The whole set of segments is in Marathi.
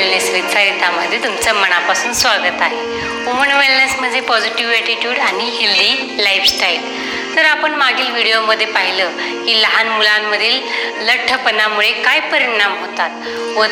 वेलनेस विथ सरितामध्ये तुमचं मनापासून स्वागत आहे. वुमन वेलनेस म्हणजे पॉझिटिव्ह ॲटिट्यूड आणि हेल्दी लाईफस्टाईल तर आपण मागील व्हिडिओमध्ये पाहिलं की लहान मुलांमधील लठ्ठपणामुळे काय परिणाम होतात व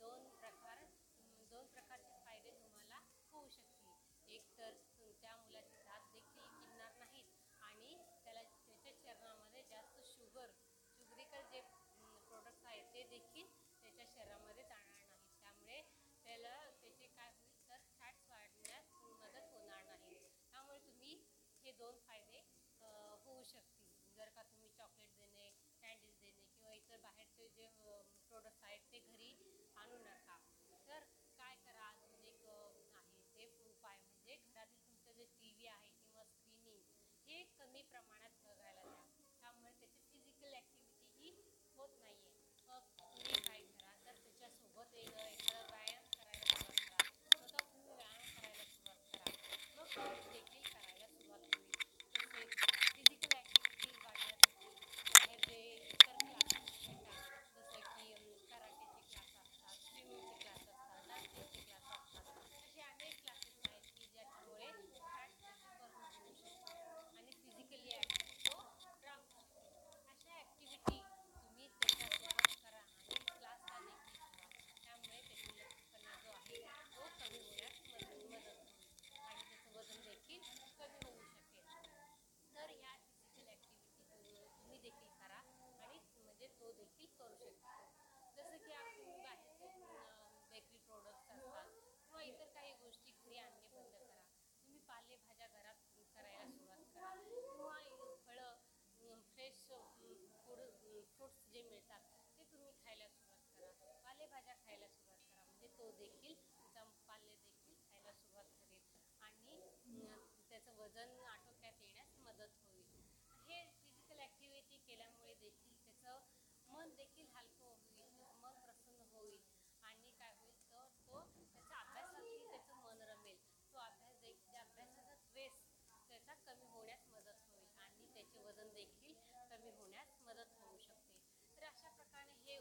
दोन प्रकार दोन प्रकारचे फायदे तुम्हाला होऊ शकतील. एक तर त्या मुलाची दात देखील किडणार नाहीत आणि त्याला त्याच्या शरीरामध्ये जास्त शुगर शुगरिकल जे प्रोडक्ट आहेत ते देखील त्याच्या शरीरामध्ये जाणार नाहीत. त्यामुळे त्याला त्याचे काय होईल तर फॅट्स वाढण्यास मदत होणार नाही. त्यामुळे तुम्ही हे दोन फायदे वजन आटोक्यात येण्यास मदत होईल. हे फिजिकल ॲक्टिव्हिटी केल्यामुळे देखील त्याचं मन देखील हलकं होईल मन प्रसन्न होईल. आणि काय होईल तर तो त्याच्या अभ्यासातही त्याचं मन रमेल. तो अभ्यास देखील अभ्यासाचा द्वेष त्याचा कमी होण्यास मदत होईल आणि त्याचे वजन देखील कमी होण्यास मदत होऊ शकते. तर अशा प्रकारे हे